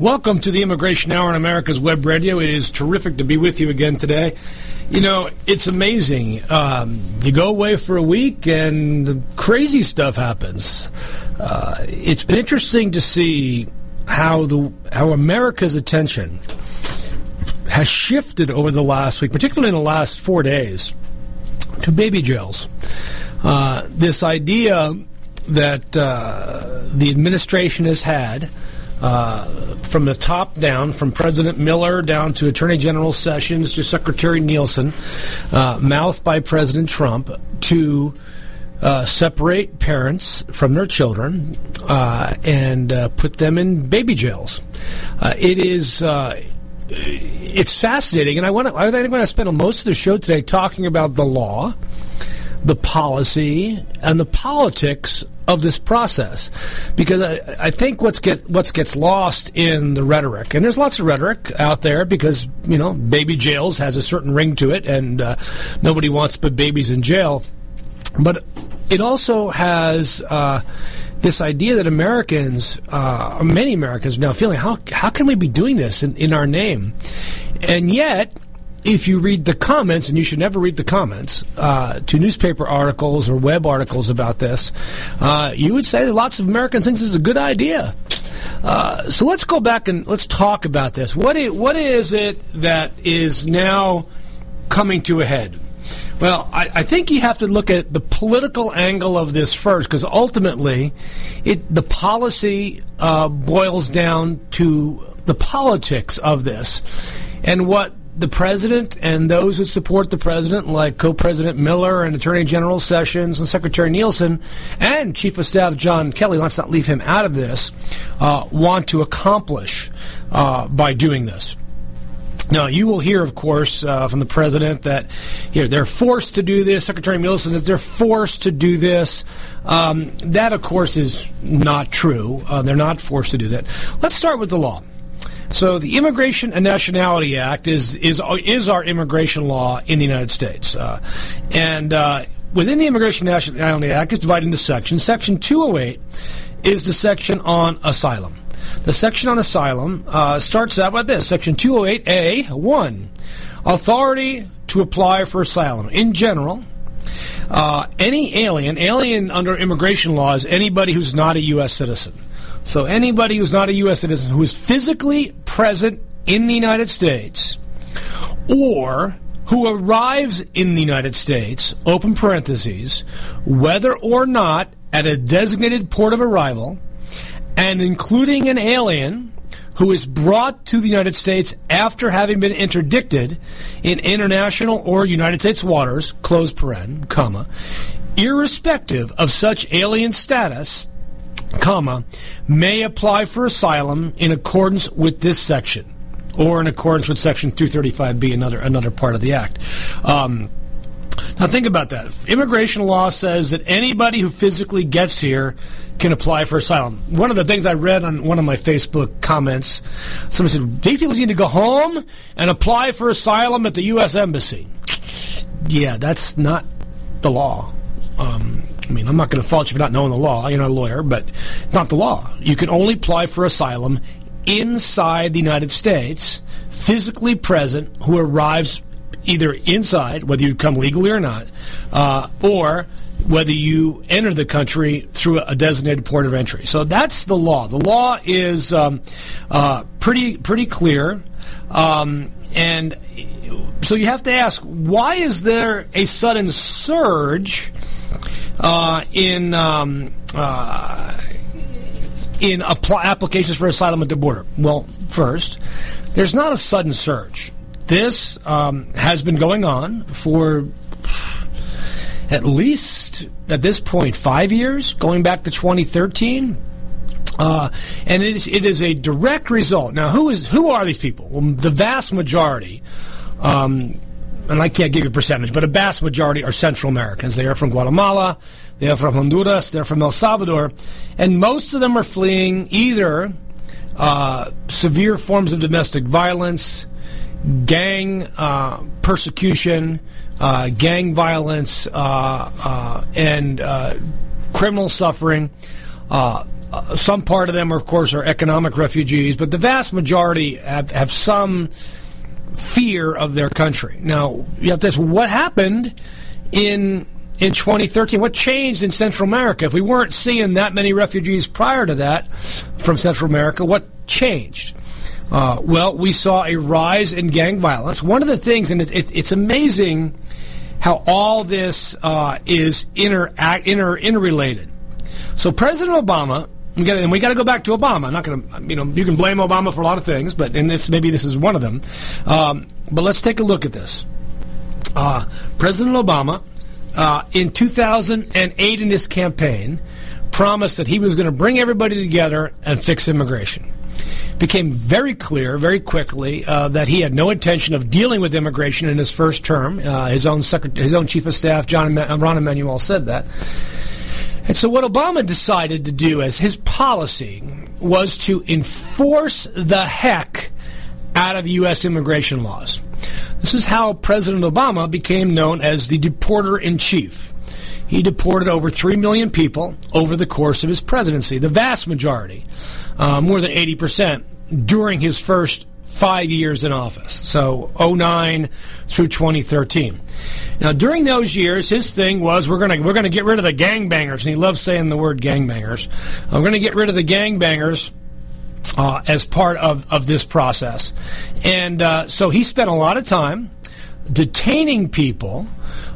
Welcome to the Immigration Hour on America's Web Radio. It is terrific to be with you again today. You know, it's amazing. Um, you go away for a week and crazy stuff happens. Uh, it's been interesting to see how the how America's attention has shifted over the last week, particularly in the last four days, to baby jails. Uh, this idea that uh, the administration has had uh, from the top down, from President Miller down to Attorney General Sessions to Secretary Nielsen, uh, mouthed by President Trump, to uh, separate parents from their children uh, and uh, put them in baby jails. It is it's fascinating, and I want to. I think I'm going to spend most of the show today talking about the law, the policy, and the politics of this process, because I, I think what's get what's gets lost in the rhetoric, and there's lots of rhetoric out there because you know baby jails has a certain ring to it, and uh, nobody wants to put babies in jail, but it also has. Uh, this idea that Americans, uh, many Americans, now feeling how how can we be doing this in, in our name, and yet if you read the comments, and you should never read the comments uh, to newspaper articles or web articles about this, uh, you would say that lots of Americans think this is a good idea. Uh, so let's go back and let's talk about this. What is, what is it that is now coming to a head? Well, I, I, think you have to look at the political angle of this first, because ultimately, it the policy uh, boils down to the politics of this, and what the president and those who support the president, like co-president Miller and Attorney General Sessions and Secretary Nielsen and Chief of Staff John Kelly, let's not leave him out of this, uh, want to accomplish uh, by doing this. Now, you will hear, of course, uh, from the president that here they're forced to do this. Secretary Nielsen that they're forced to do this. Um, that, of course, is not true. Uh, they're not forced to do that. Let's start with the law. So the Immigration and Nationality Act is is is our immigration law in the United States, uh, and uh, within the Immigration and Nationality Act, it's divided into sections. Section 208 is the section on asylum. The section on asylum uh, starts out with this: Section 208A one, authority to apply for asylum in general. Uh, any alien, alien under immigration law is anybody who's not a U.S. citizen. So anybody who's not a U.S. citizen who is physically present in the United States or who arrives in the United States, open parentheses, whether or not at a designated port of arrival, and including an alien who is brought to the United States after having been interdicted in international or United States waters, close paren, comma, irrespective of such alien status, comma, may apply for asylum in accordance with this section or in accordance with Section 235B, another another part of the Act. Um, now think about that. Immigration law says that anybody who physically gets here can apply for asylum. One of the things I read on one of my Facebook comments, somebody said, these people need to go home and apply for asylum at the U.S. Embassy. Yeah, that's not the law. Um, I mean, I'm not going to fault you for not knowing the law. You're not a lawyer, but not the law. You can only apply for asylum inside the United States, physically present, who arrives either inside, whether you come legally or not, uh, or whether you enter the country through a designated port of entry. So that's the law. The law is um, uh, pretty pretty clear, um, and so you have to ask, why is there a sudden surge? Uh, in um, uh, in applications for asylum at the border? Well, first, there's not a sudden surge. This um, has been going on for at least at this point five years, going back to 2013. Uh, and it is, it is a direct result. Now, who is who are these people? Well, the vast majority um, and I can't give you a percentage, but a vast majority are Central Americans. They are from Guatemala, they are from Honduras, they're from El Salvador, and most of them are fleeing either uh, severe forms of domestic violence, gang uh, persecution, uh, gang violence, uh, uh, and uh, criminal suffering. some part of them, of course, are economic refugees, but the vast majority have, have some fear of their country. Now, you have to ask, what happened in in 2013? What changed in Central America? If we weren't seeing that many refugees prior to that from Central America, what changed? Uh, well, we saw a rise in gang violence. One of the things, and it, it, it's amazing how all this uh, is inter, inter, interrelated. So President Obama, and we got to go back to Obama. I'm not going to, you know, you can blame Obama for a lot of things, but in this, maybe this is one of them. Um, but let's take a look at this. Uh, President Obama, uh, in 2008 in his campaign, promised that he was going to bring everybody together and fix immigration became very clear very quickly uh, that he had no intention of dealing with immigration in his first term. Uh, his own his own chief of staff, John Rahm Emanuel, said that. And so, what Obama decided to do as his policy was to enforce the heck out of U.S. immigration laws. This is how President Obama became known as the deporter in chief. He deported over 3 million people over the course of his presidency, the vast majority, uh, more than 80%, during his first five years in office. So 09 through 2013. Now during those years, his thing was we're gonna we're gonna get rid of the gangbangers, and he loves saying the word gangbangers. Uh, we're gonna get rid of the gangbangers. Uh, as part of, of this process. And uh, so he spent a lot of time detaining people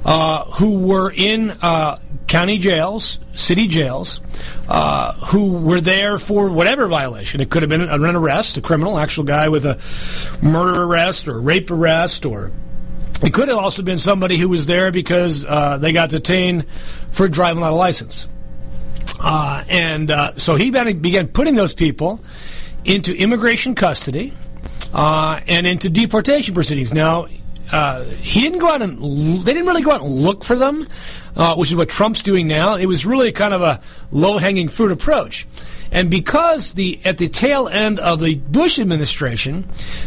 uh, who were in uh, county jails, city jails, uh, who were there for whatever violation. It could have been an arrest, a criminal, actual guy with a murder arrest or rape arrest, or it could have also been somebody who was there because uh, they got detained for driving without a license. Uh, and uh, so he began putting those people into immigration custody and into deportation proceedings. Now, uh, he didn't go out and they didn't really go out and look for them, uh, which is what Trump's doing now. It was really kind of a low hanging fruit approach. And because the at the tail end of the Bush administration,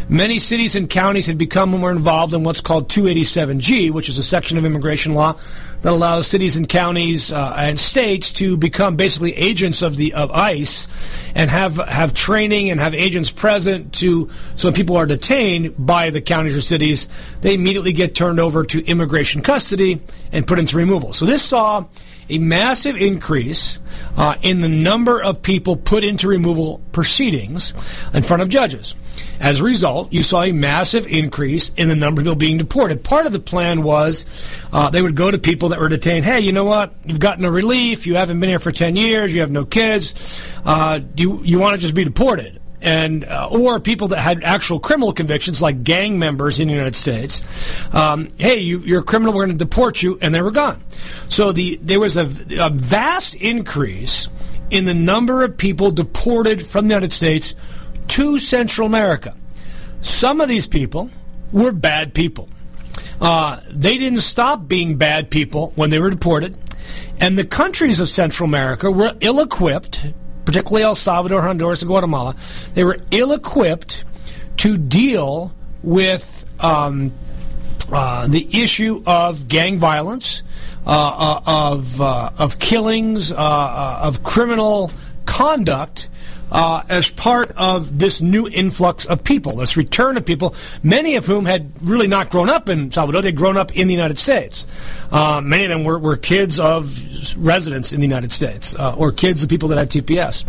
many cities and counties had become more involved in what's called 287G, which is a section of immigration law that allows cities and counties uh, and states to become basically agents of the of ICE and have have training and have agents present to so when people are detained by the counties or cities, they immediately get turned over to immigration custody and put into removal. So this saw a massive increase uh, in the number of people put into removal proceedings in front of judges. As a result, you saw a massive increase in the number of people being deported. Part of the plan was uh, they would go to people that were detained. Hey, you know what? You've gotten a relief. You haven't been here for ten years. You have no kids. Uh, do you, you want to just be deported? and uh, or people that had actual criminal convictions, like gang members in the United States. Um, hey, you, are a criminal. We're going to deport you, and they were gone. So the there was a, a vast increase in the number of people deported from the United States to Central America. Some of these people were bad people. Uh, they didn't stop being bad people when they were deported, and the countries of Central America were ill-equipped particularly El Salvador, Honduras, and Guatemala, they were ill equipped to deal with um, uh, the issue of gang violence, uh, uh, of uh, of killings, uh, of criminal conduct uh, as part of this new influx of people, this return of people, many of whom had really not grown up in Salvador. They'd grown up in the United States. Uh, many of them were, were kids of residents in the United States uh, or kids of people that had TPS.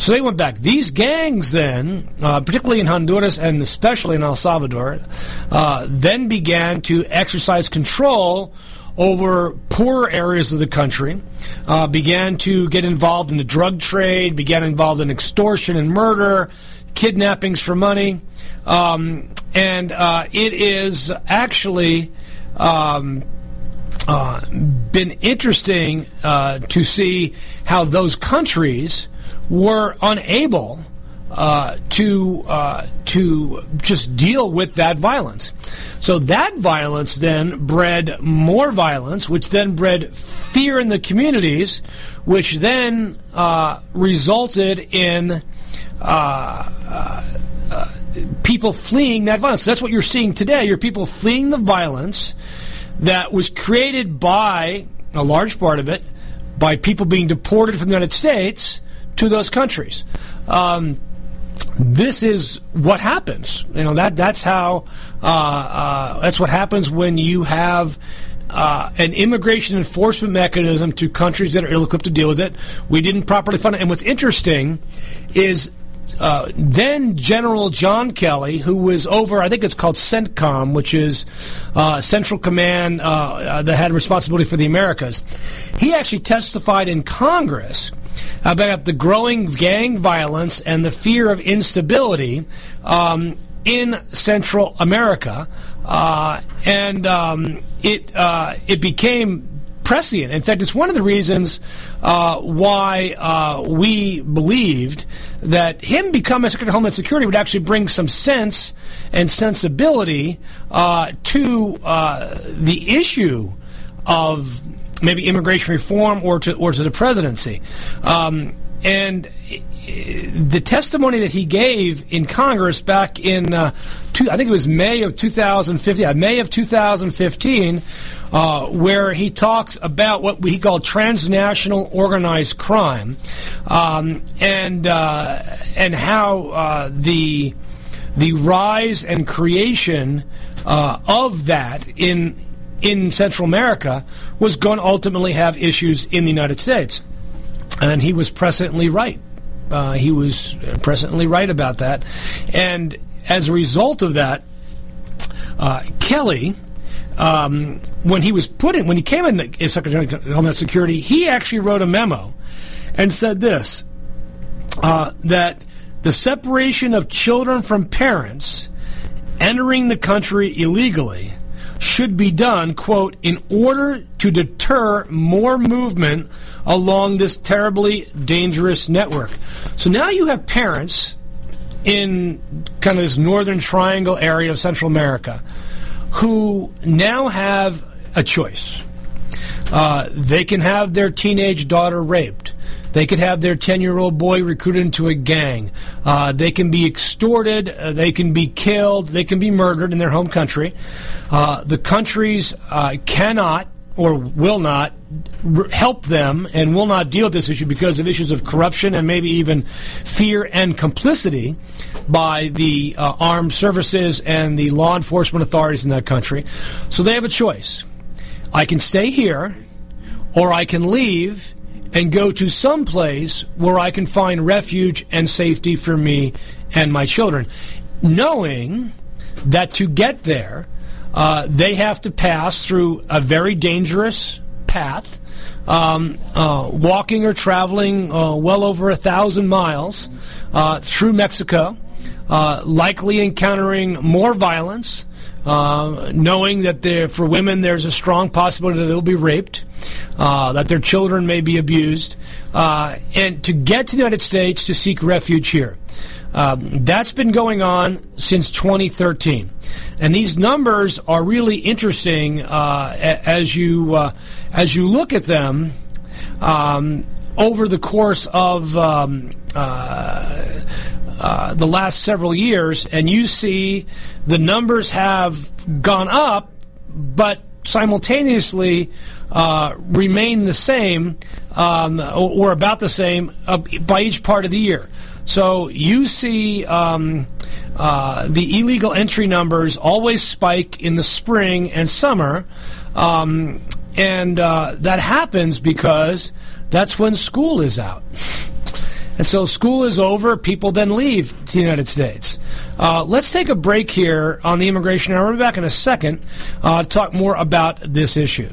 So they went back. These gangs then, uh, particularly in Honduras and especially in El Salvador, uh, then began to exercise control over poorer areas of the country, uh, began to get involved in the drug trade, began involved in extortion and murder, kidnappings for money, um, and uh, it is actually um, uh, been interesting uh, to see how those countries were unable uh, to uh, to just deal with that violence. So that violence then bred more violence, which then bred fear in the communities, which then uh, resulted in uh, uh, people fleeing that violence. That's what you're seeing today. You're people fleeing the violence that was created by a large part of it by people being deported from the United States to those countries. Um, this is what happens. You know that that's how uh, uh, that's what happens when you have uh, an immigration enforcement mechanism to countries that are ill-equipped to deal with it. We didn't properly fund it. And what's interesting is uh, then General John Kelly, who was over, I think it's called CENTCOM, which is uh, Central Command uh, uh that had responsibility for the Americas. He actually testified in Congress about the growing gang violence and the fear of instability um, in Central America, uh, and um, it uh, it became prescient. In fact, it's one of the reasons uh, why uh, we believed that him becoming Secretary of Homeland Security would actually bring some sense and sensibility uh, to uh, the issue of maybe immigration reform or to or to the presidency. Um, and the testimony that he gave in Congress back in, uh, two, I think it was May of 2015, uh, May of 2015, uh, where he talks about what he called transnational organized crime, um, and uh, and how uh, the the rise and creation uh, of that in in Central America was going to ultimately have issues in the United States. And he was presently right. Uh, he was presently right about that. And as a result of that, uh, Kelly, um, when he was put in, when he came in as Secretary of Homeland Security, he actually wrote a memo and said this uh, that the separation of children from parents entering the country illegally should be done, quote, in order to deter more movement along this terribly dangerous network. So now you have parents in kind of this northern triangle area of Central America who now have a choice. Uh, they can have their teenage daughter raped. They could have their 10 year old boy recruited into a gang. Uh, they can be extorted. Uh, they can be killed. They can be murdered in their home country. Uh, the countries uh, cannot or will not help them and will not deal with this issue because of issues of corruption and maybe even fear and complicity by the uh, armed services and the law enforcement authorities in that country. So they have a choice. I can stay here or I can leave and go to some place where I can find refuge and safety for me and my children, knowing that to get there, uh, they have to pass through a very dangerous path, um, uh, walking or traveling uh, well over a thousand miles uh, through Mexico, uh, likely encountering more violence. Uh, knowing that for women there's a strong possibility that they'll be raped, uh, that their children may be abused, uh, and to get to the United States to seek refuge here. Um, that's been going on since 2013. And these numbers are really interesting uh, as you uh, as you look at them um, over the course of um, uh, the last several years, and you see the numbers have gone up, but simultaneously uh, remain the same um, or about the same uh, by each part of the year. So you see um, uh, the illegal entry numbers always spike in the spring and summer, um, and uh, that happens because that's when school is out. And so school is over, people then leave to the United States. Uh, let's take a break here on the immigration. We'll be back in a second uh, to talk more about this issue.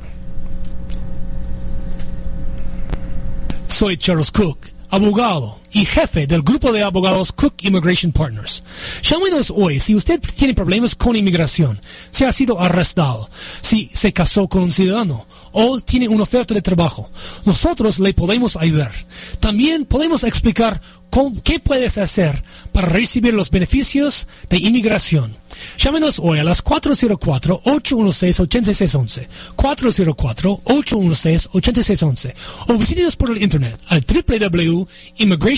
Soy Charles Cook, abogado y jefe del grupo de abogados Cook Immigration Partners. Llámenos hoy si usted tiene problemas con inmigración, si ha sido arrestado, si se casó con un ciudadano o tiene una oferta de trabajo. Nosotros le podemos ayudar. También podemos explicar qué puedes hacer para recibir los beneficios de inmigración. Llámenos hoy a las 404-816-8611, 404-816-8611 o visítenos por el internet al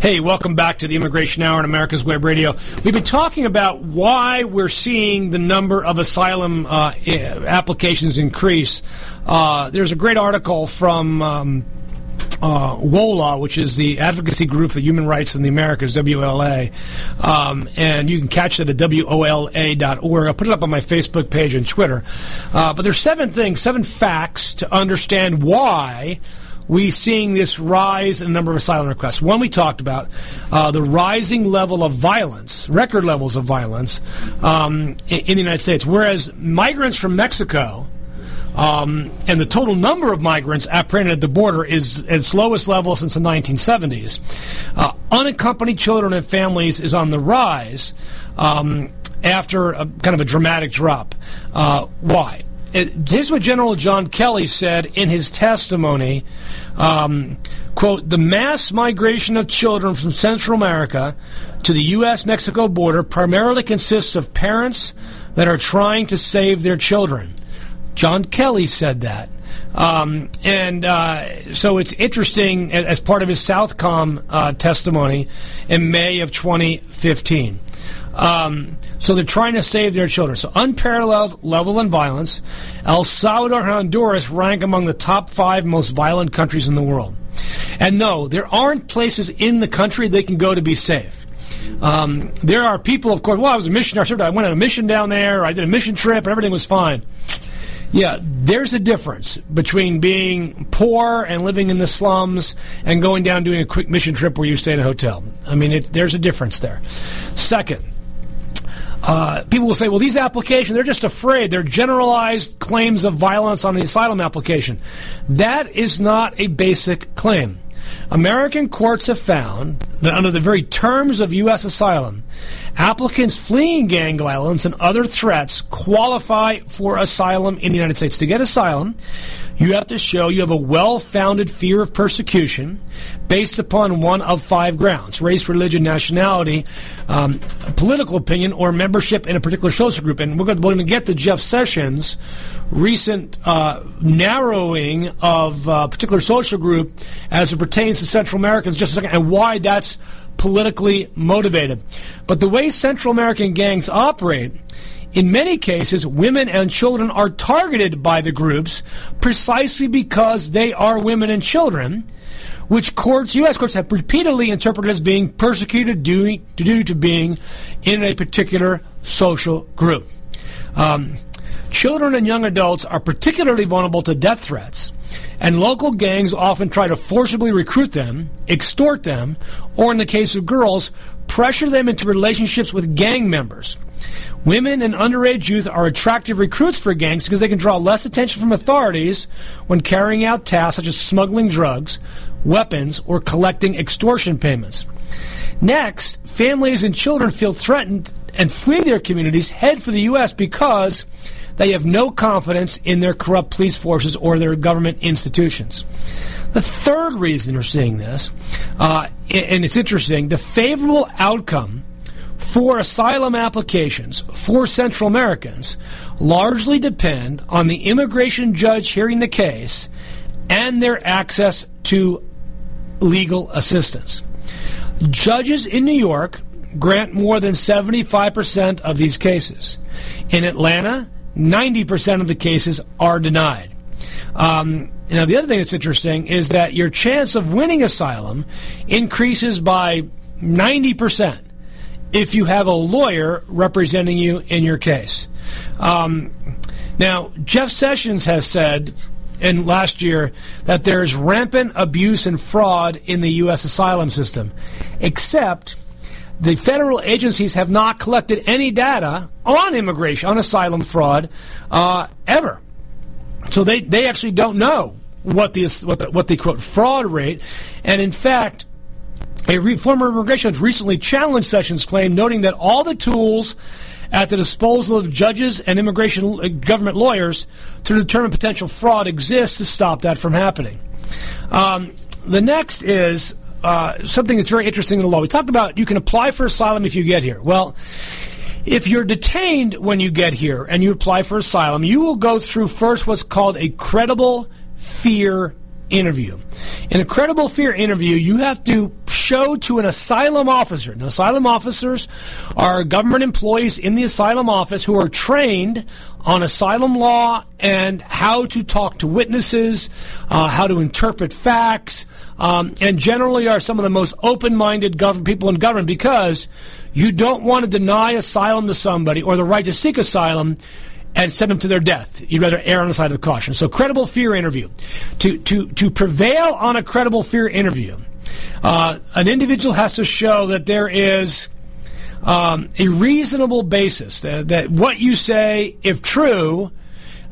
Hey, welcome back to the Immigration Hour on America's Web Radio. We've been talking about why we're seeing the number of asylum uh, applications increase. Uh, there's a great article from um, uh, WOLA, which is the advocacy group for human rights in the Americas, WLA. Um, and you can catch that at WOLA.org. I'll put it up on my Facebook page and Twitter. Uh, but there's seven things, seven facts to understand why we seeing this rise in the number of asylum requests. One we talked about, uh, the rising level of violence, record levels of violence um, in, in, the United States. Whereas migrants from Mexico um, and the total number of migrants apprehended at the border is its lowest level since the 1970s. Uh, unaccompanied children and families is on the rise um, after a, kind of a dramatic drop. Uh, why? Here's what General John Kelly said in his testimony. Um, quote, the mass migration of children from Central America to the U.S. Mexico border primarily consists of parents that are trying to save their children. John Kelly said that. Um, and uh, so it's interesting as part of his Southcom uh, testimony in May of 2015. Um, so they're trying to save their children. So unparalleled level in violence. El Salvador and Honduras rank among the top five most violent countries in the world. And no, there aren't places in the country they can go to be safe. Um, there are people, of course. Well, I was a missionary. I went on a mission down there. I did a mission trip, and everything was fine. Yeah, there's a difference between being poor and living in the slums and going down doing a quick mission trip where you stay in a hotel. I mean, it, there's a difference there. Second, uh, people will say, well, these applications, they're just afraid. They're generalized claims of violence on the asylum application. That is not a basic claim. American courts have found that under the very terms of U.S. asylum, applicants fleeing gang violence and other threats qualify for asylum in the United States. To get asylum, you have to show you have a well-founded fear of persecution based upon one of five grounds: race, religion, nationality, um, political opinion, or membership in a particular social group. And we're going to get to Jeff Sessions' recent uh, narrowing of a uh, particular social group as it pertains to Central Americans just a second, and why that's politically motivated. But the way Central American gangs operate in many cases, women and children are targeted by the groups precisely because they are women and children, which courts, U.S. courts, have repeatedly interpreted as being persecuted due, due to being in a particular social group. Um, children and young adults are particularly vulnerable to death threats, and local gangs often try to forcibly recruit them, extort them, or in the case of girls, pressure them into relationships with gang members. Women and underage youth are attractive recruits for gangs because they can draw less attention from authorities when carrying out tasks such as smuggling drugs, weapons, or collecting extortion payments. Next, families and children feel threatened and flee their communities, head for the U.S. because they have no confidence in their corrupt police forces or their government institutions. The third reason we're seeing this, uh, and it's interesting, the favorable outcome for asylum applications for Central Americans largely depend on the immigration judge hearing the case and their access to legal assistance. Judges in New York grant more than 75% of these cases. In Atlanta, 90% of the cases are denied. Um, now, the other thing that's interesting is that your chance of winning asylum increases by 90% if you have a lawyer representing you in your case. Um, now, Jeff Sessions has said in last year that there's rampant abuse and fraud in the U.S. asylum system, except the federal agencies have not collected any data on immigration, on asylum fraud, uh, ever. So they, they actually don't know what the, what the what the quote fraud rate, and in fact, a re- former immigration judge recently challenged Sessions' claim, noting that all the tools at the disposal of judges and immigration uh, government lawyers to determine potential fraud exist to stop that from happening. Um, the next is uh, something that's very interesting in the law. We talked about you can apply for asylum if you get here. Well, if you're detained when you get here and you apply for asylum, you will go through first what's called a credible fear interview. In a credible fear interview, you have to show to an asylum officer. Now, asylum officers are government employees in the asylum office who are trained on asylum law and how to talk to witnesses, uh, how to interpret facts, um, and generally are some of the most open-minded government people in government because you don't want to deny asylum to somebody or the right to seek asylum and send them to their death. You'd rather err on the side of caution. So, credible fear interview. To, to, to prevail on a credible fear interview, uh, an individual has to show that there is um, a reasonable basis that, that, what you say, if true,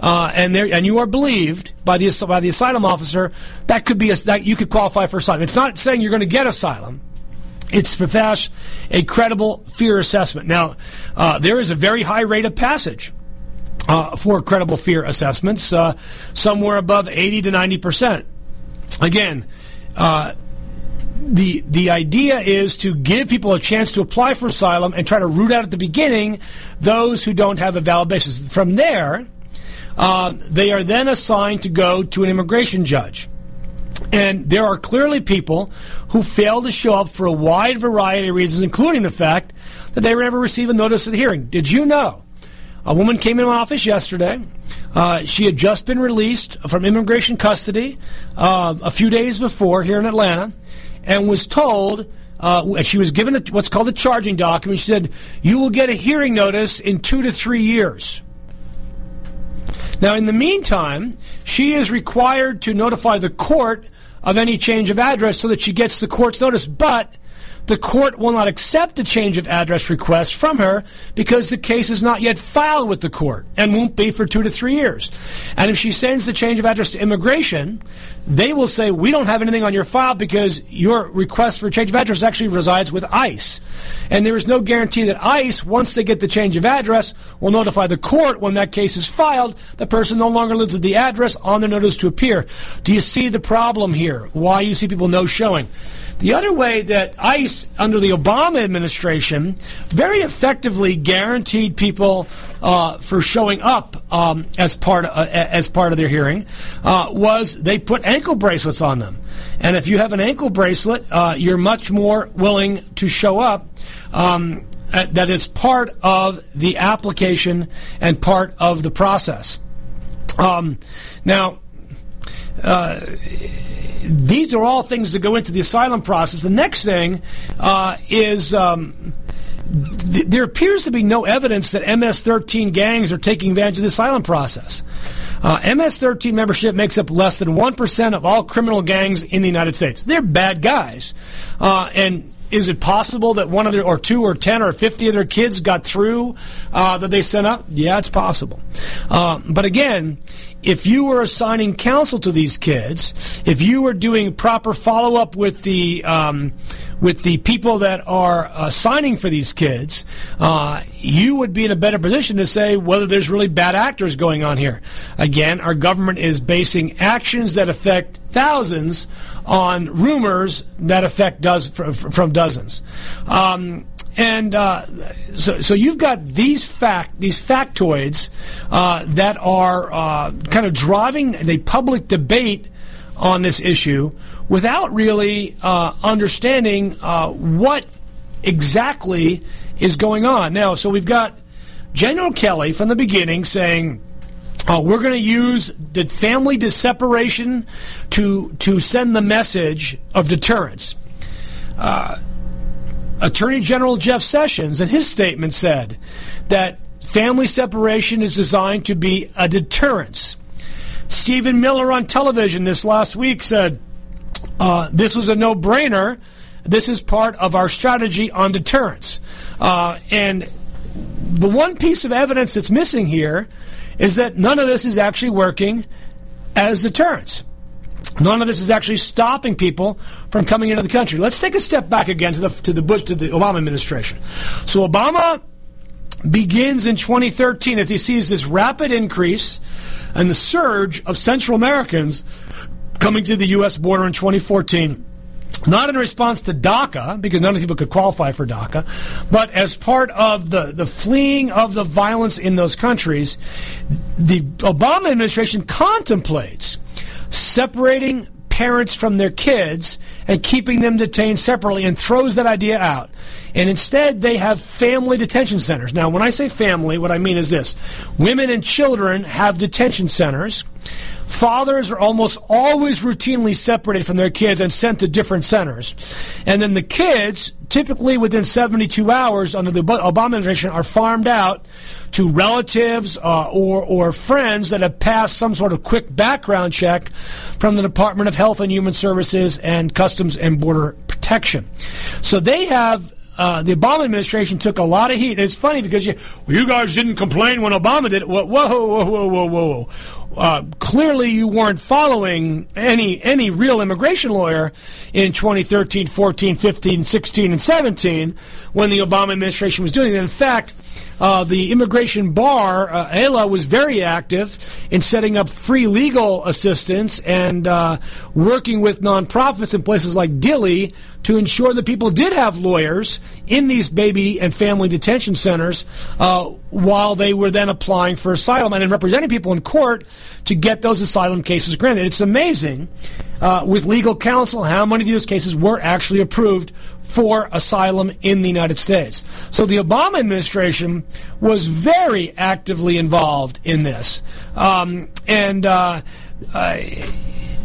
uh, and there and you are believed by the by the asylum officer, that could be a, that you could qualify for asylum. It's not saying you're going to get asylum. It's to a credible fear assessment. Now, uh, there is a very high rate of passage uh, for credible fear assessments, uh, somewhere above 80 to 90 percent. Again, uh, the the idea is to give people a chance to apply for asylum and try to root out at the beginning those who don't have a valid basis. From there, uh, they are then assigned to go to an immigration judge. And there are clearly people who fail to show up for a wide variety of reasons, including the fact that they never receive a notice of the hearing. Did you know a woman came in my office yesterday. Uh, she had just been released from immigration custody uh, a few days before here in Atlanta and was told, uh, she was given a, what's called a charging document. She said, You will get a hearing notice in two to three years. Now, in the meantime, she is required to notify the court of any change of address so that she gets the court's notice, but the court will not accept a change of address request from her because the case is not yet filed with the court and won't be for two to three years. And if she sends the change of address to immigration, they will say, we don't have anything on your file because your request for change of address actually resides with ICE. And there is no guarantee that ICE, once they get the change of address, will notify the court when that case is filed. The person no longer lives at the address on the notice to appear. Do you see the problem here? Why you see people no showing? The other way that ICE, under the Obama administration, very effectively guaranteed people uh, for showing up um, as part of, uh, as part of their hearing uh, was they put ankle bracelets on them. And if you have an ankle bracelet, uh, you're much more willing to show up. Um, uh, that is part of the application and part of the process. Um, now, uh, these are all things that go into the asylum process. The next thing uh, is. Um, th- there appears to be no evidence that MS-13 gangs are taking advantage of the asylum process. Uh, MS-13 membership makes up less than one percent of all criminal gangs in the United States. They're bad guys, uh, and is it possible that one of their, or two, or ten, or fifty of their kids got through uh, that they sent up? Yeah, it's possible. Uh, but again, if you were assigning counsel to these kids, if you were doing proper follow up with the um, with the people that are uh, signing for these kids, uh, you would be in a better position to say whether there's really bad actors going on here. Again, our government is basing actions that affect thousands on rumors that affect does from dozens. Um, and uh, so, so you've got these fact these factoids uh, that are uh, kind of driving the public debate on this issue without really uh, understanding uh, what exactly is going on. Now, so we've got General Kelly from the beginning saying, uh, we're going to use the family separation to to send the message of deterrence. Uh, Attorney General Jeff Sessions, in his statement, said that family separation is designed to be a deterrence. Stephen Miller on television this last week said uh, this was a no brainer. This is part of our strategy on deterrence. Uh, and the one piece of evidence that's missing here is that none of this is actually working as deterrence. None of this is actually stopping people from coming into the country. Let's take a step back again to the to the Bush to the Obama administration. So Obama begins in 2013 as he sees this rapid increase and the surge of Central Americans coming to the U.S. border in 2014 not in response to DACA, because none of these people could qualify for DACA, but as part of the, the fleeing of the violence in those countries, the Obama administration contemplates separating parents from their kids and keeping them detained separately and throws that idea out. And instead, they have family detention centers. Now, when I say family, what I mean is this women and children have detention centers Fathers are almost always routinely separated from their kids and sent to different centers. And then the kids, typically within 72 hours under the Obama administration, are farmed out to relatives uh, or, or friends that have passed some sort of quick background check from the Department of Health and Human Services and Customs and Border Protection. So they have uh, the Obama administration took a lot of heat. And It's funny because you, well, you guys didn't complain when Obama did it. Whoa, whoa, whoa, whoa, whoa, whoa uh, clearly you weren't following any any real immigration lawyer in 2013, 14, 15, 16, and 17 when the Obama administration was doing it. In fact, uh, the immigration bar, uh, was very active in setting up free legal assistance and uh, working with nonprofits in places like Dilley to ensure that people did have lawyers in these baby and family detention centers uh, while they were then applying for asylum and representing people in court to get those asylum cases granted. It's amazing uh, with legal counsel how many of those cases were actually approved for asylum in the United States. So the Obama administration was very actively involved in this. Um, and uh, uh,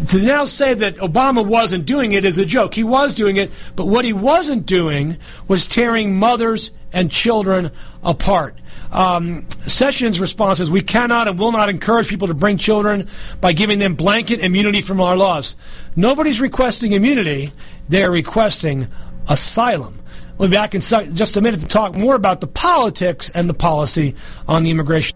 to now say that Obama wasn't doing it is a joke. He was doing it, but what he wasn't doing was tearing mothers and children apart. Um, Sessions' response is, We cannot and will not encourage people to bring children by giving them blanket immunity from our laws. Nobody's requesting immunity, they're requesting asylum. We'll be back in just a minute to talk more about the politics and the policy on the immigration.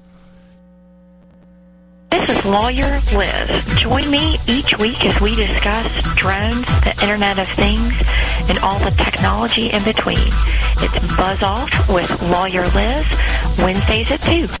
This is Lawyer Liz. Join me each week as we discuss drones, the Internet of Things, and all the technology in between. It's Buzz Off with Lawyer Liz, Wednesdays at 2.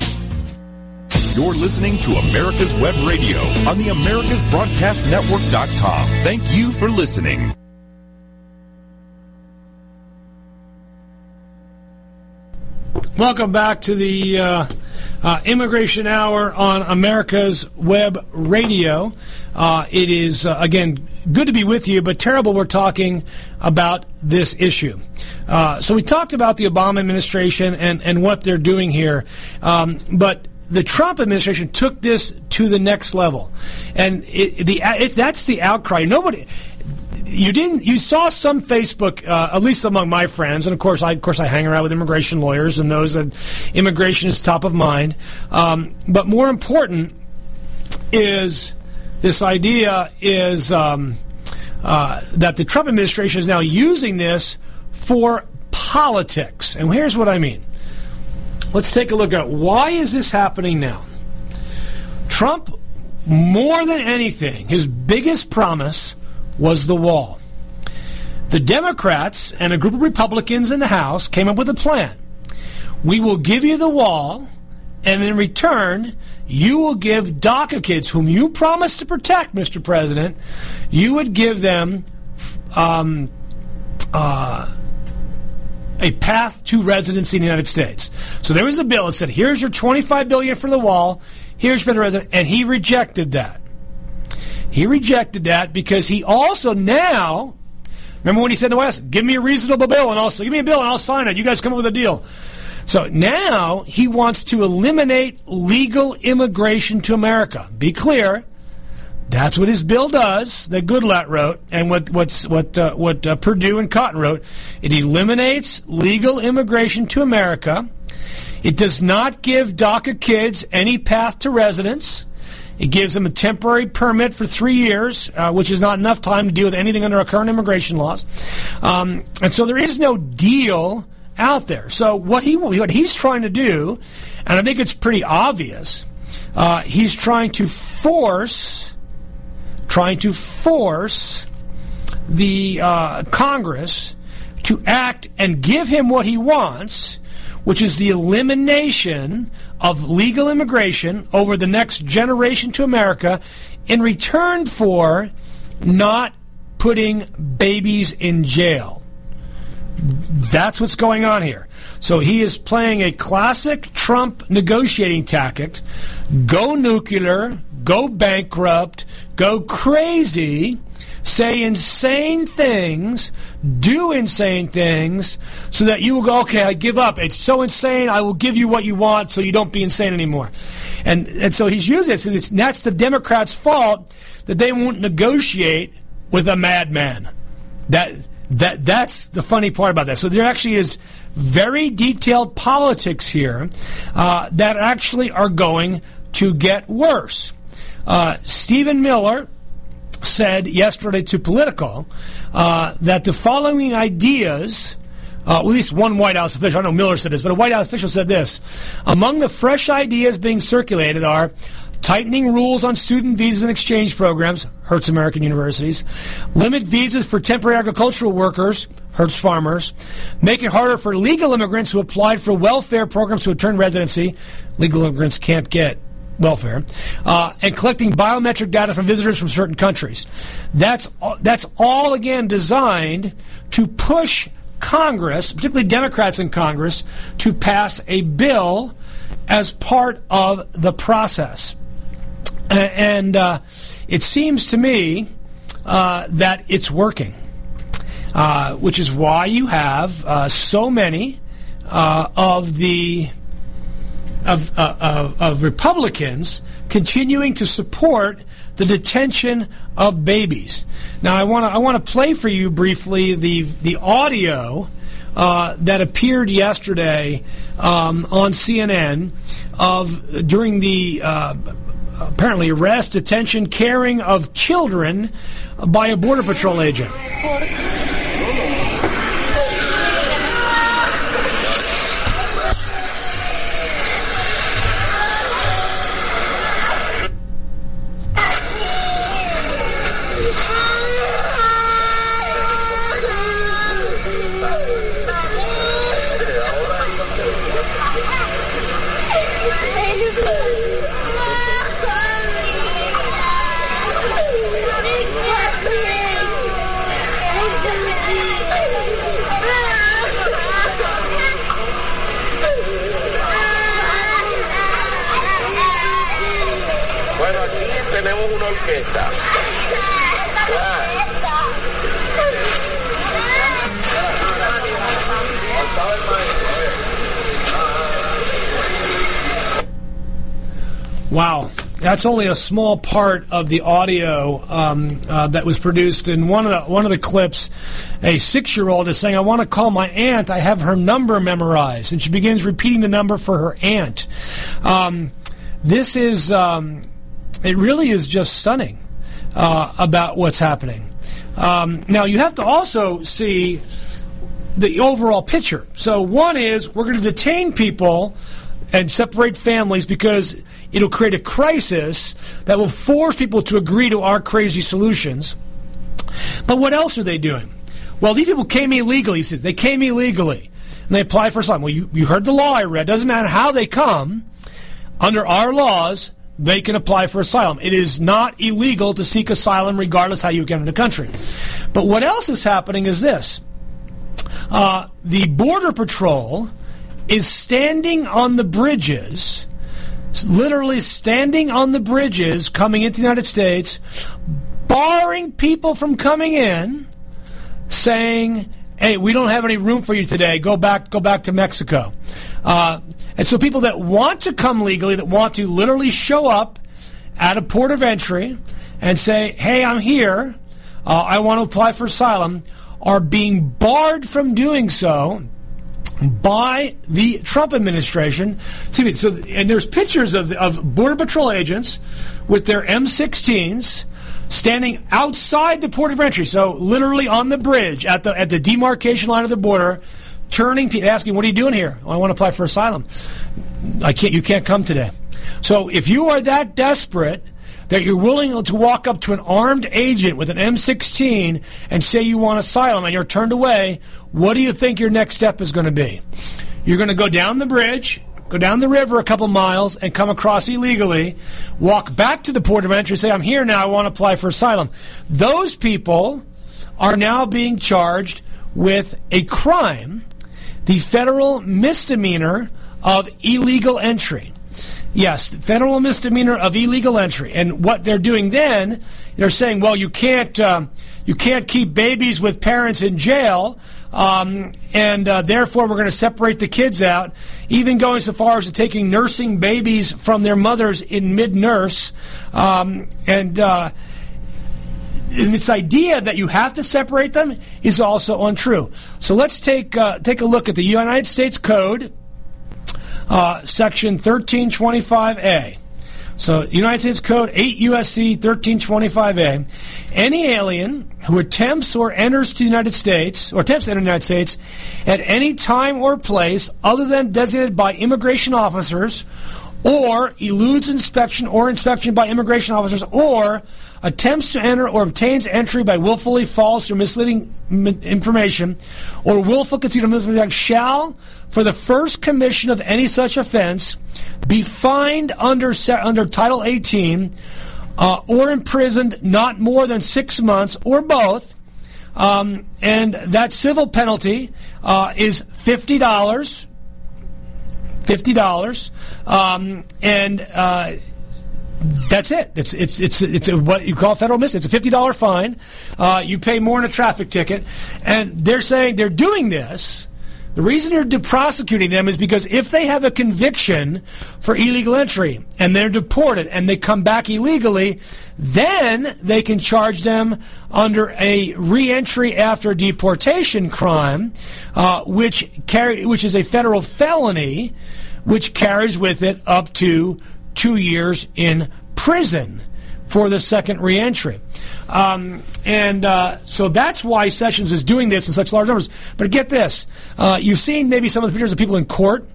You're listening to America's Web Radio on the AmericasBroadcastNetwork.com. Thank you for listening. Welcome back to the uh, uh, Immigration Hour on America's Web Radio. Uh, it is, uh, again, good to be with you, but terrible we're talking about this issue. Uh, so we talked about the Obama administration and, and what they're doing here, um, but the Trump administration took this to the next level, and it, the it, that's the outcry. Nobody. you didn't. You saw some Facebook, uh, at least among my friends, and of course, I of course I hang around with immigration lawyers and knows that immigration is top of mind. Um, but more important is this idea is um, uh, that the Trump administration is now using this for politics. And here's what I mean. Let's take a look at why is this happening now. Trump, more than anything, his biggest promise was the wall. The Democrats and a group of Republicans in the House came up with a plan. We will give you the wall, and in return, you will give DACA kids, whom you promised to protect, Mr. President, you would give them um, uh, a path to residency in the United States. So there was a bill that said, "Here's your 25 billion for the wall. Here's for the resident," and he rejected that. He rejected that because he also now, remember when he said to us, "Give me a reasonable bill and I'll give me a bill and I'll sign it. You guys come up with a deal." So now he wants to eliminate legal immigration to America. Be clear, that's what his bill does. That Goodlatte wrote, and what what's what uh, what uh, Perdue and Cotton wrote. It eliminates legal immigration to America. It does not give DACA kids any path to residence. It gives them a temporary permit for three years, uh, which is not enough time to deal with anything under our current immigration laws. Um, and so there is no deal out there. So what he what he's trying to do, and I think it's pretty obvious, uh, he's trying to force, trying to force the uh, Congress to act and give him what he wants, which is the elimination of legal immigration over the next generation to America in return for not putting babies in jail. That's what's going on here. So he is playing a classic Trump negotiating tactic go nuclear, go bankrupt, go crazy, say insane things, do insane things, so that you will go, okay, I give up. It's so insane, I will give you what you want so you don't be insane anymore. And, and so he's using this, and that's the Democrats' fault that they won't negotiate with a madman. That that that's the funny part about that. So there actually is very detailed politics here uh, that actually are going to get worse. Uh, Stephen Miller said yesterday to Politico uh, that the following ideas. Uh, at least one White House official, I know Miller said this, but a White House official said this. Among the fresh ideas being circulated are tightening rules on student visas and exchange programs, hurts American universities, limit visas for temporary agricultural workers, hurts farmers, make it harder for legal immigrants who applied for welfare programs to return residency, legal immigrants can't get welfare, uh, and collecting biometric data from visitors from certain countries. That's that's all again designed to push Congress, particularly Democrats in Congress, to pass a bill as part of the process. And uh, it seems to me uh, that it's working, uh, which is why you have uh, so many uh, of the of, uh, of, of Republicans continuing to support the detention of babies. Now, I want to I want to play for you briefly the the audio that appeared yesterday um, on CNN of during the apparently arrest, detention, caring of children by a Border Patrol agent. Wow. that's only a small part of the audio um, uh, that was produced. In one of the one of the clips, a six-year-old is saying, "I want to call my aunt. I have her number memorized," and she begins repeating the number for her aunt. Um, this is um, it. Really is just stunning uh, about what's happening. Um, now you have to also see the overall picture. So one is we're going to detain people and separate families because it'll create a crisis that will force people to agree to our crazy solutions. But what else are they doing? Well, these people came illegally. He says they came illegally and they applied for asylum. Well, you, you heard the law I read. Doesn't matter how they come. Under our laws, they can apply for asylum. It is not illegal to seek asylum regardless how you get into the country. But what else is happening is this. Uh, the Border Patrol is standing on the bridges, literally standing on the bridges coming into the United States, barring people from coming in, saying, "Hey, we don't have any room for you today. Go back, go back to Mexico." Uh, and so, people that want to come legally, that want to literally show up at a port of entry and say, "Hey, I'm here. Uh, I want to apply for asylum," are being barred from doing so by the Trump administration. See, so and there's pictures of of border patrol agents with their M16s standing outside the port of entry, so literally on the bridge at the at the demarcation line of the border, turning, asking, "What are you doing here? I want to apply for asylum. I can't. You can't come today." So if you are that desperate that you're willing to walk up to an armed agent with an M16 and say you want asylum and you're turned away, what do you think your next step is going to be? You're going to go down the bridge, go down the river a couple miles and come across illegally, walk back to the port of entry, say, I'm here now, I want to apply for asylum. Those people are now being charged with a crime, the federal misdemeanor of illegal entry. Yes, federal misdemeanor of illegal entry. And what they're doing then, they're saying, well, you can't uh, you can't keep babies with parents in jail, um, and uh, therefore we're going to separate the kids out. Even going so far as to taking nursing babies from their mothers in mid-nurse, um, and. Uh, and this idea that you have to separate them is also untrue. So let's take uh, take a look at the United States Code, uh, Section 1325A. So, United States Code 8 USC 1325A. Any alien who attempts or enters the United States, or attempts to enter the United States at any time or place other than designated by immigration officers, or eludes inspection or inspection by immigration officers, or attempts to enter or obtains entry by willfully false or misleading information, or willful conceit or misleading shall, for the first commission of any such offense, be fined under under Title 18, uh, or imprisoned not more than six months, or both. Um, and that civil penalty uh, is fifty dollars. Fifty dollars, um, and uh, that's it. It's it's it's it's a, what you call federal misdemeanor. It's a fifty dollar fine. Uh, you pay more in a traffic ticket, and they're saying they're doing this. The reason they're de- prosecuting them is because if they have a conviction for illegal entry and they're deported and they come back illegally, then they can charge them under a reentry after deportation crime, uh, which carry which is a federal felony, which carries with it up to two years in prison for the second reentry. Um, and uh, so that's why Sessions is doing this in such large numbers. But get this uh, you've seen maybe some of the pictures of people in court.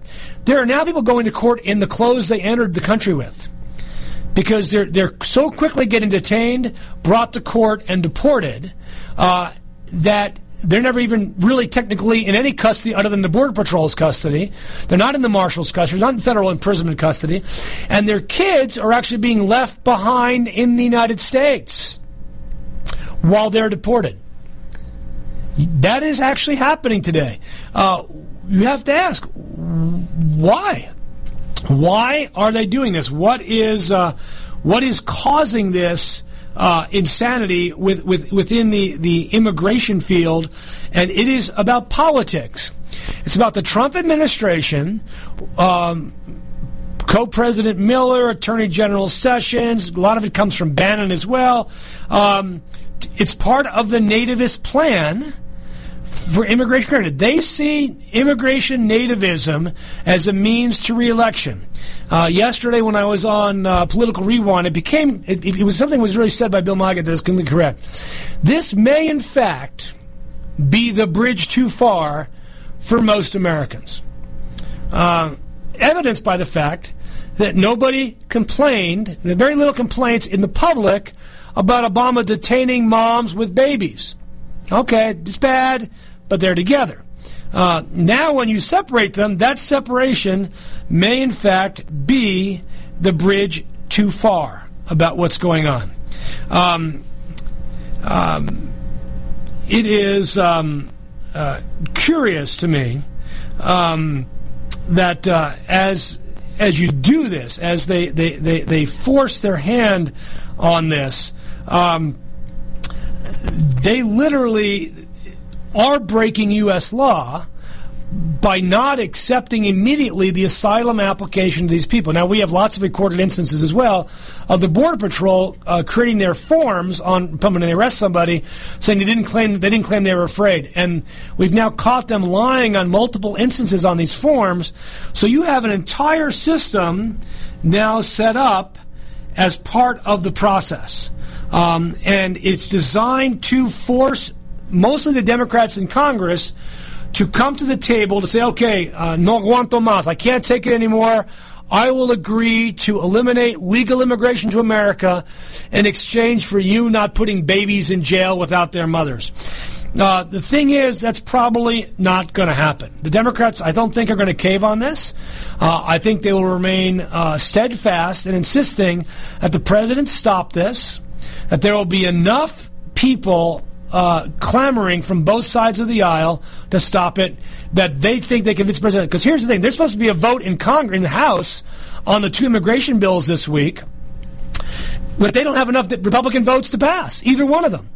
There are now people going to court in the clothes they entered the country with. Because they're, they're so quickly getting detained, brought to court, and deported uh, that they're never even really technically in any custody other than the Border Patrol's custody. They're not in the Marshal's custody, they're not in federal imprisonment custody. And their kids are actually being left behind in the United States while they're deported. That is actually happening today. Uh, you have to ask why? Why are they doing this? What is uh, what is causing this uh, insanity with, with, within the, the immigration field, and it is about politics. It's about the Trump administration um, Co-President Miller, Attorney General Sessions. A lot of it comes from Bannon as well. Um, it's part of the nativist plan for immigration credit. They see immigration nativism as a means to reelection. Uh, yesterday, when I was on uh, Political Rewind, it became it, it, was something that was really said by Bill Nigut that is completely correct. This may, in fact, be the bridge too far for most Americans. Uh, evidenced by the fact that nobody complained, very little complaints in the public about Obama detaining moms with babies. Okay, it's bad, but they're together. Uh, now, when you separate them, that separation may in fact be the bridge too far about what's going on. Um, um, it is um, uh, curious to me um, that uh, as as you do this, as they, they, they, they force their hand on this, um, they literally are breaking U.S. law by not accepting immediately the asylum application of these people. Now we have lots of recorded instances as well of the Border Patrol uh, creating their forms on when they arrest somebody, saying they didn't claim they didn't claim they were afraid, and we've now caught them lying on multiple instances on these forms. So you have an entire system now set up as part of the process, um, and it's designed to force mostly the Democrats in Congress to come to the table to say, okay, uh, no aguanto más. I can't take it anymore. I will agree to eliminate legal immigration to America in exchange for you not putting babies in jail without their mothers. Uh, the thing is, that's probably not going to happen. The Democrats, I don't think, are going to cave on this. Uh, I think they will remain uh, steadfast in insisting that the president stop this, that there will be enough people uh, clamoring from both sides of the aisle to stop it that they think they can convince the president. Because here's the thing: there's supposed to be a vote in Congress, in the House, on the two immigration bills this week, but they don't have enough Republican votes to pass either one of them.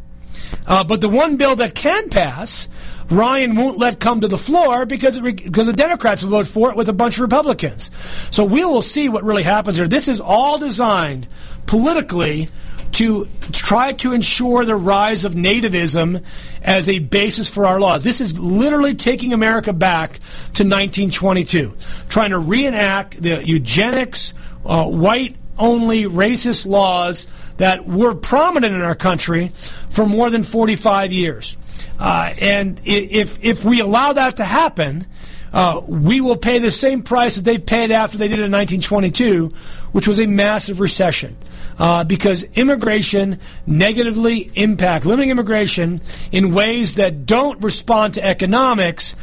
Uh, but the one bill that can pass, Ryan won't let come to the floor because because the Democrats will vote for it with a bunch of Republicans. So we will see what really happens here. This is all designed politically to try to ensure the rise of nativism as a basis for our laws. This is literally taking America back to 1922, trying to reenact the eugenics, uh, white only racist laws that were prominent in our country for more than 45 years. Uh, and if, if we allow that to happen, uh, we will pay the same price that they paid after they did it in 1922, which was a massive recession uh, because immigration negatively impact limiting immigration in ways that don't respond to economics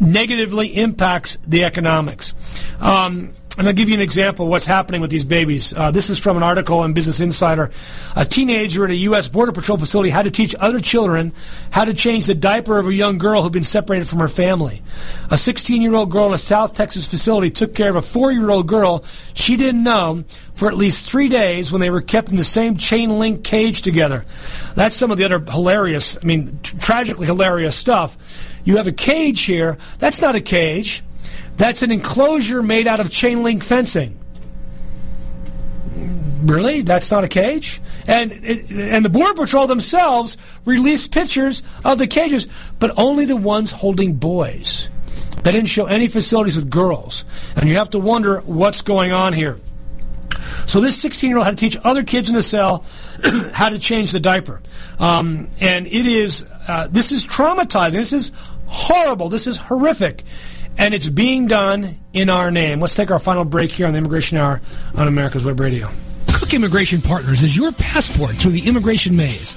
negatively impacts the economics. Um, and I'll give you an example of what's happening with these babies. Uh, this is from an article in Business Insider. A teenager at a U.S. Border Patrol facility had to teach other children how to change the diaper of a young girl who'd been separated from her family. A 16 year old girl in a South Texas facility took care of a four year old girl she didn't know for at least three days when they were kept in the same chain link cage together. That's some of the other hilarious, I mean, t- tragically hilarious stuff. You have a cage here. That's not a cage. That's an enclosure made out of chain link fencing. Really? That's not a cage? And and the Border Patrol themselves released pictures of the cages, but only the ones holding boys. They didn't show any facilities with girls. And you have to wonder what's going on here. So this 16 year old had to teach other kids in the cell how to change the diaper. Um, and it is, uh, this is traumatizing. This is horrible. This is horrific and it's being done in our name. Let's take our final break here on the Immigration Hour on America's Web Radio. Cook Immigration Partners is your passport through the immigration maze.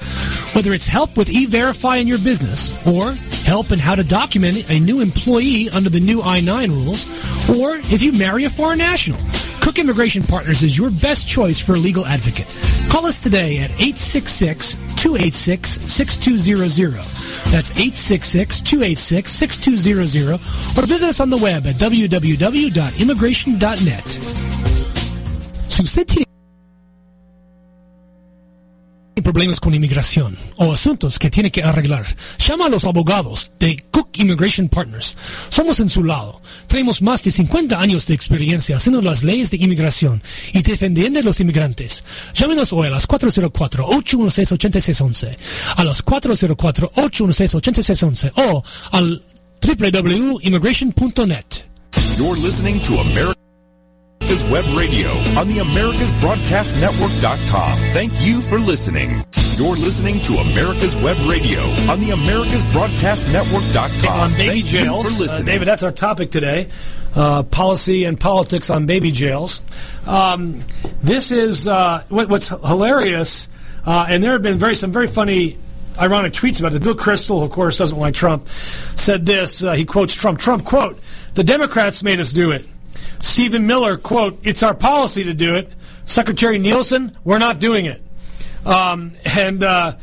Whether it's help with e-verify in your business, or help in how to document a new employee under the new I-9 rules, or if you marry a foreign national, Cook Immigration Partners is your best choice for a legal advocate. Call us today at 866-286-6200. That's 866-286-6200 or visit us on the web at www.immigration.net. Problemas con inmigración o asuntos que tiene que arreglar, llama a los abogados de Cook Immigration Partners. Somos en su lado. Tenemos más de 50 años de experiencia haciendo las leyes de inmigración y defendiendo a los inmigrantes. Llámenos hoy a las 404-816-8611, a las 404-816-8611 o al www.immigration.net. America's Web Radio on the AmericasBroadcastNetwork.com. Thank you for listening. You're listening to America's Web Radio on the AmericasBroadcastNetwork.com. on baby Thank you jails. for Uh, listening. David, that's our topic today. Uh, policy and politics on baby jails. Um, this is uh, what, what's hilarious, uh, and there have been very some very funny, ironic tweets about it. Bill Kristol, of course, doesn't like Trump. Said this. Uh, he quotes Trump. Trump quote: "The Democrats made us do it." Stephen Miller quote: "It's our policy to do it." Secretary Nielsen, we're not doing it. Um, and uh,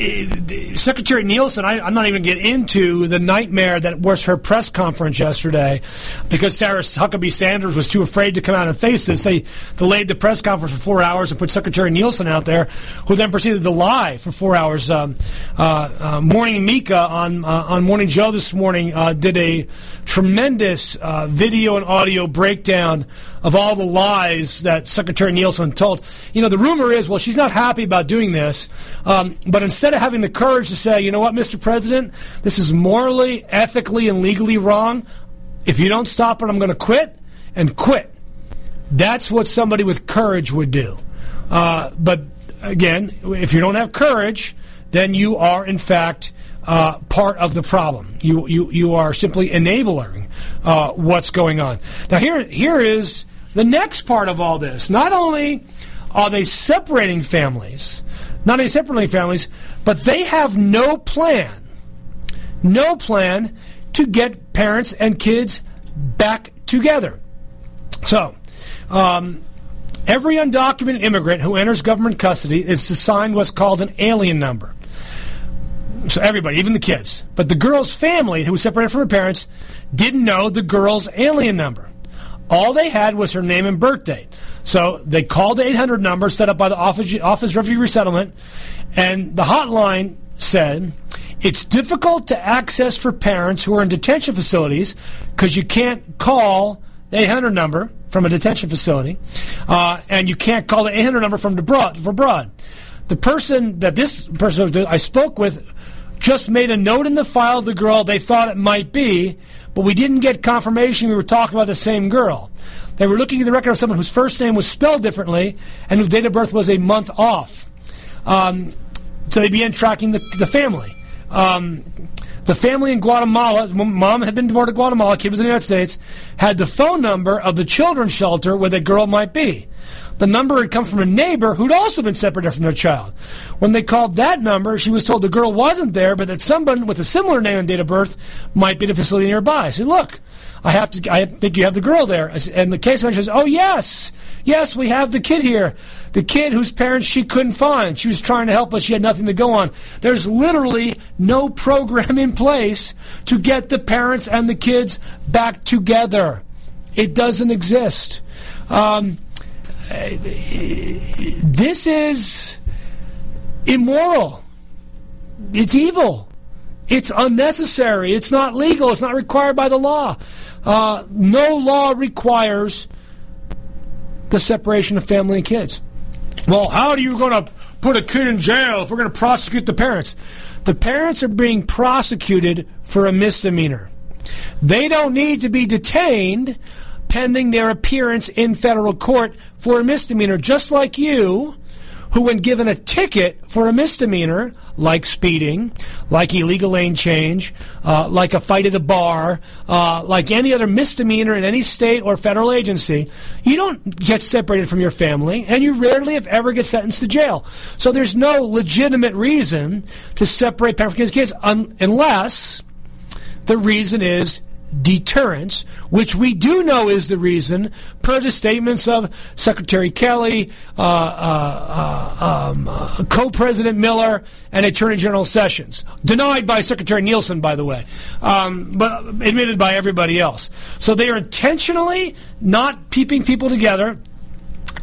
eh, Secretary Nielsen, I, I'm not even get into the nightmare that was her press conference yesterday because Sarah Huckabee Sanders was too afraid to come out and face this. They delayed the press conference for four hours and put Secretary Nielsen out there, who then proceeded to lie for four hours. Um, uh, uh, Morning Mika on uh, on Morning Joe this morning uh, did a tremendous uh, video and audio breakdown of all the lies that Secretary Nielsen told. You know, the rumor is, well, she's not happy about doing this, um, but instead of having the courage to say, you know what, Mr. President, this is morally, ethically, and legally wrong. If you don't stop it, I'm going to quit and quit. That's what somebody with courage would do. Uh, but again, if you don't have courage, then you are in fact uh, part of the problem. You you you are simply enabling uh, what's going on. Now here here is the next part of all this. Not only are they separating families, not only separating families, but they have no plan, no plan to get parents and kids back together. So, um, every undocumented immigrant who enters government custody is assigned what's called an alien number. So everybody, even the kids. But the girl's family, who was separated from her parents, didn't know the girl's alien number. All they had was her name and birth date. So they called the 800 number set up by the Office, Office of Refugee Resettlement, and the hotline said, it's difficult to access for parents who are in detention facilities because you can't call the 800 number from a detention facility, uh, and you can't call the 800 number. From abroad. The person that this person I spoke with just made a note in the file of the girl they thought it might be, but we didn't get confirmation we were talking about the same girl. They were looking at the record of someone whose first name was spelled differently and whose date of birth was a month off. Um, so they began tracking the, the family. Um, the family in Guatemala, mom had been deported to Guatemala, kid was in the United States, had the phone number of the children's shelter where the girl might be. The number had come from a neighbor who'd also been separated from their child. When they called that number, she was told the girl wasn't there, but that someone with a similar name and date of birth might be at a facility nearby. I said, look, I have to, I think you have the girl there. And the case manager says, oh yes, yes, we have the kid here. The kid whose parents she couldn't find. She was trying to help us. She had nothing to go on. There's literally no program in place to get the parents and the kids back together. It doesn't exist. Um, this is immoral. It's evil. It's unnecessary. It's not legal. It's not required by the law. Uh, no law requires the separation of family and kids. Well, how are you going to put a kid in jail if we're going to prosecute the parents? The parents are being prosecuted for a misdemeanor. They don't need to be detained pending their appearance in federal court for a misdemeanor, just like you, who, when given a ticket for a misdemeanor, like speeding, like illegal lane change, uh, like a fight at a bar, uh, like any other misdemeanor in any state or federal agency, you don't get separated from your family, and you rarely, if ever, get sentenced to jail. So there's no legitimate reason to separate parents from kids un- unless the reason is deterrence, which we do know is the reason, per the statements of Secretary Kelly, uh, uh, uh, um, uh, Co-President Miller, and Attorney General Sessions. Denied by Secretary Nielsen, by the way, um, but admitted by everybody else. So they are intentionally not keeping people together.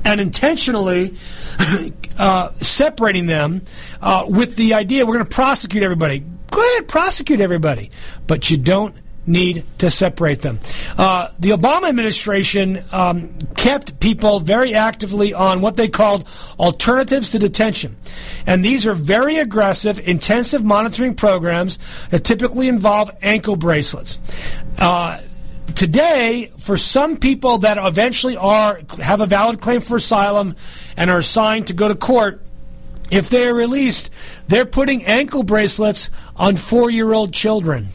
and intentionally uh, separating them uh, with the idea we're going to prosecute everybody. Go ahead, prosecute everybody, but you don't need to separate them. Uh, the Obama administration um, kept people very actively on what they called alternatives to detention. And these are very aggressive, intensive monitoring programs that typically involve ankle bracelets. Uh, today, for some people that eventually are have a valid claim for asylum and are assigned to go to court, if they are released, they're putting ankle bracelets on four-year-old children.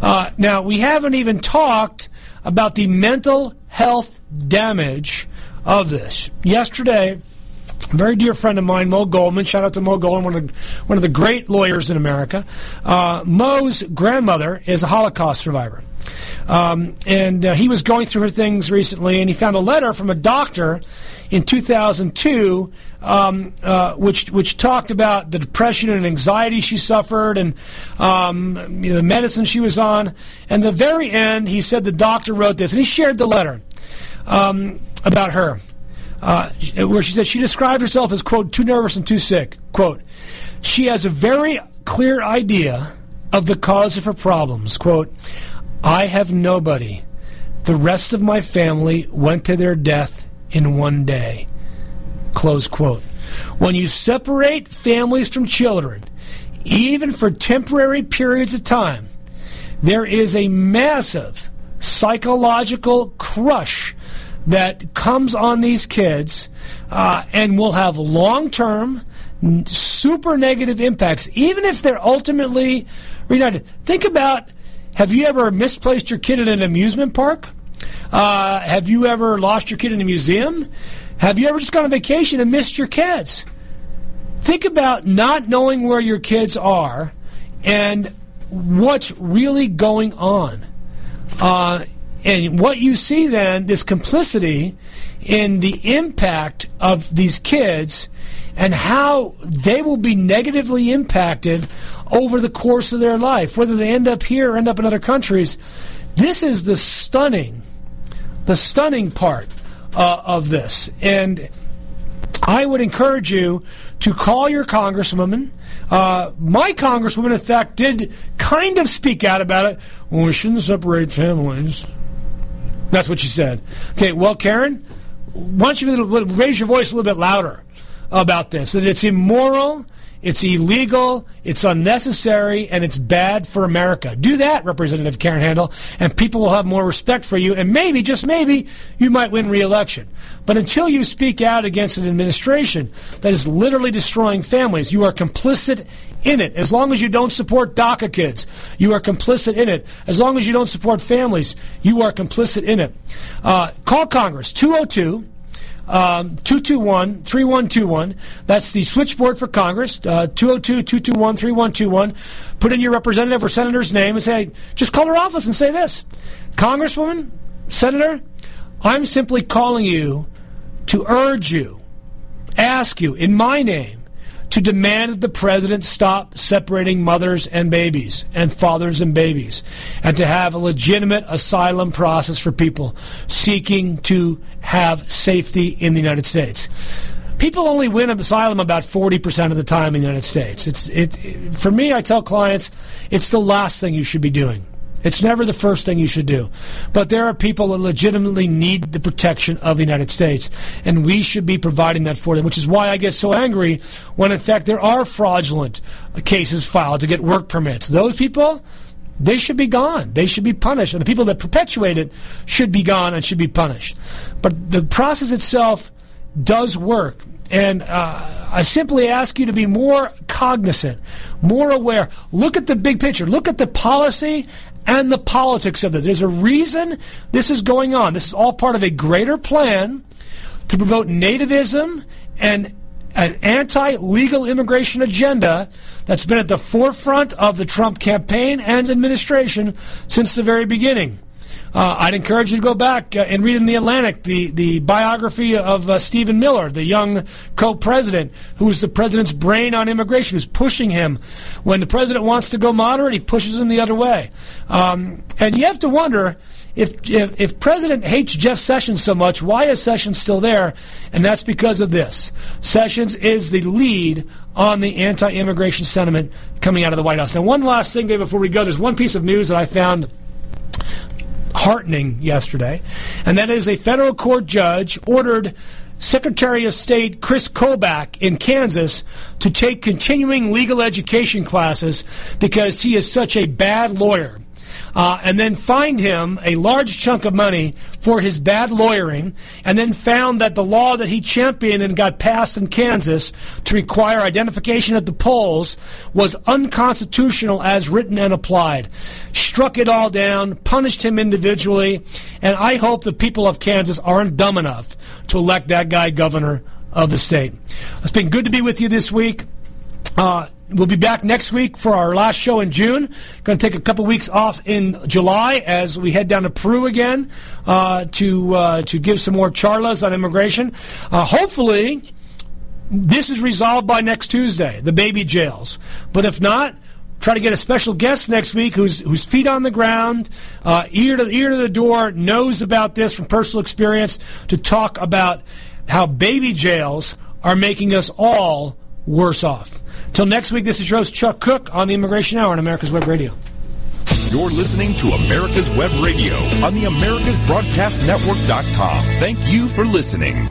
Uh, now, we haven't even talked about the mental health damage of this. Yesterday, a very dear friend of mine, Mo Goldman, shout out to Mo Goldman, one of the, one of the great lawyers in America. Uh, Mo's grandmother is a Holocaust survivor. Um, and uh, he was going through her things recently, and he found a letter from a doctor in 2002, um, uh, which which talked about the depression and anxiety she suffered, and um, you know, the medicine she was on. And the very end, he said the doctor wrote this, and he shared the letter um, about her, uh, where she said she described herself as quote too nervous and too sick. Quote, she has a very clear idea of the cause of her problems. Quote, I have nobody. The rest of my family went to their death in one day. Close quote. When you separate families from children, even for temporary periods of time, there is a massive psychological crush that comes on these kids uh, and will have long term, super negative impacts, even if they're ultimately reunited. Think about have you ever misplaced your kid in an amusement park? Uh, have you ever lost your kid in a museum? Have you ever just gone on vacation and missed your kids? Think about not knowing where your kids are and what's really going on. Uh, and what you see then, this complicity in the impact of these kids and how they will be negatively impacted over the course of their life, whether they end up here or end up in other countries. This is the stunning the stunning part uh, of this. And I would encourage you to call your congresswoman. Uh, my congresswoman, in fact, did kind of speak out about it. Well, we shouldn't separate families. That's what she said. Okay, well, Karen, why don't you raise your voice a little bit louder about this? That it's immoral it's illegal, it's unnecessary, and it's bad for America. Do that, Representative Karen Handel, and people will have more respect for you, and maybe, just maybe, you might win re-election. But until you speak out against an administration that is literally destroying families, you are complicit in it. As long as you don't support DACA kids, you are complicit in it. As long as you don't support families, you are complicit in it. Uh, call Congress, 202- um, 221 3121. That's the switchboard for Congress, 202 uh, 221 3121. Put in your representative or senator's name and say, just call her office and say this Congresswoman, Senator, I'm simply calling you to urge you, ask you in my name to demand that the president stop separating mothers and babies and fathers and babies and to have a legitimate asylum process for people seeking to have safety in the United States. People only win asylum about 40% of the time in the United States. It's, it, for me, I tell clients, it's the last thing you should be doing. It's never the first thing you should do. But there are people that legitimately need the protection of the United States, and we should be providing that for them, which is why I get so angry when, in fact, there are fraudulent cases filed to get work permits. Those people, they should be gone. They should be punished. And the people that perpetuate it should be gone and should be punished. But the process itself does work. And uh, I simply ask you to be more cognizant, more aware. Look at the big picture. Look at the policy and the politics of this. There's a reason this is going on. This is all part of a greater plan to promote nativism and an anti legal immigration agenda that's been at the forefront of the Trump campaign and administration since the very beginning. Uh, I'd encourage you to go back uh, and read in the Atlantic the, the biography of uh, Stephen Miller, the young co-president who was the president's brain on immigration, who's pushing him. When the president wants to go moderate, he pushes him the other way. Um, and you have to wonder if, if, if President hates Jeff Sessions so much, why is Sessions still there? And that's because of this. Sessions is the lead on the anti-immigration sentiment coming out of the White House. Now, one last thing, Dave, before we go, there's one piece of news that I found heartening yesterday, and that is a federal court judge ordered Secretary of State Chris Kobach in Kansas to take continuing legal education classes because he is such a bad lawyer uh, and then fined him a large chunk of money for his bad lawyering, and then found that the law that he championed and got passed in Kansas to require identification at the polls was unconstitutional as written and applied. Struck it all down, punished him individually, and I hope the people of Kansas aren't dumb enough to elect that guy governor of the state. It's been good to be with you this week. Uh, We'll be back next week for our last show in June. Going to take a couple weeks off in July as we head down to Peru again uh, to uh, to give some more charlas on immigration. Uh, hopefully, this is resolved by next Tuesday. The baby jails, but if not. Try to get a special guest next week who's whose feet on the ground, uh, ear to ear to the door, knows about this from personal experience to talk about how baby jails are making us all worse off. Till next week, this is your host, Chuck Cook, on the Immigration Hour on America's Web Radio. You're listening to America's Web Radio on the AmericasBroadcastNetwork.com. Thank you for listening.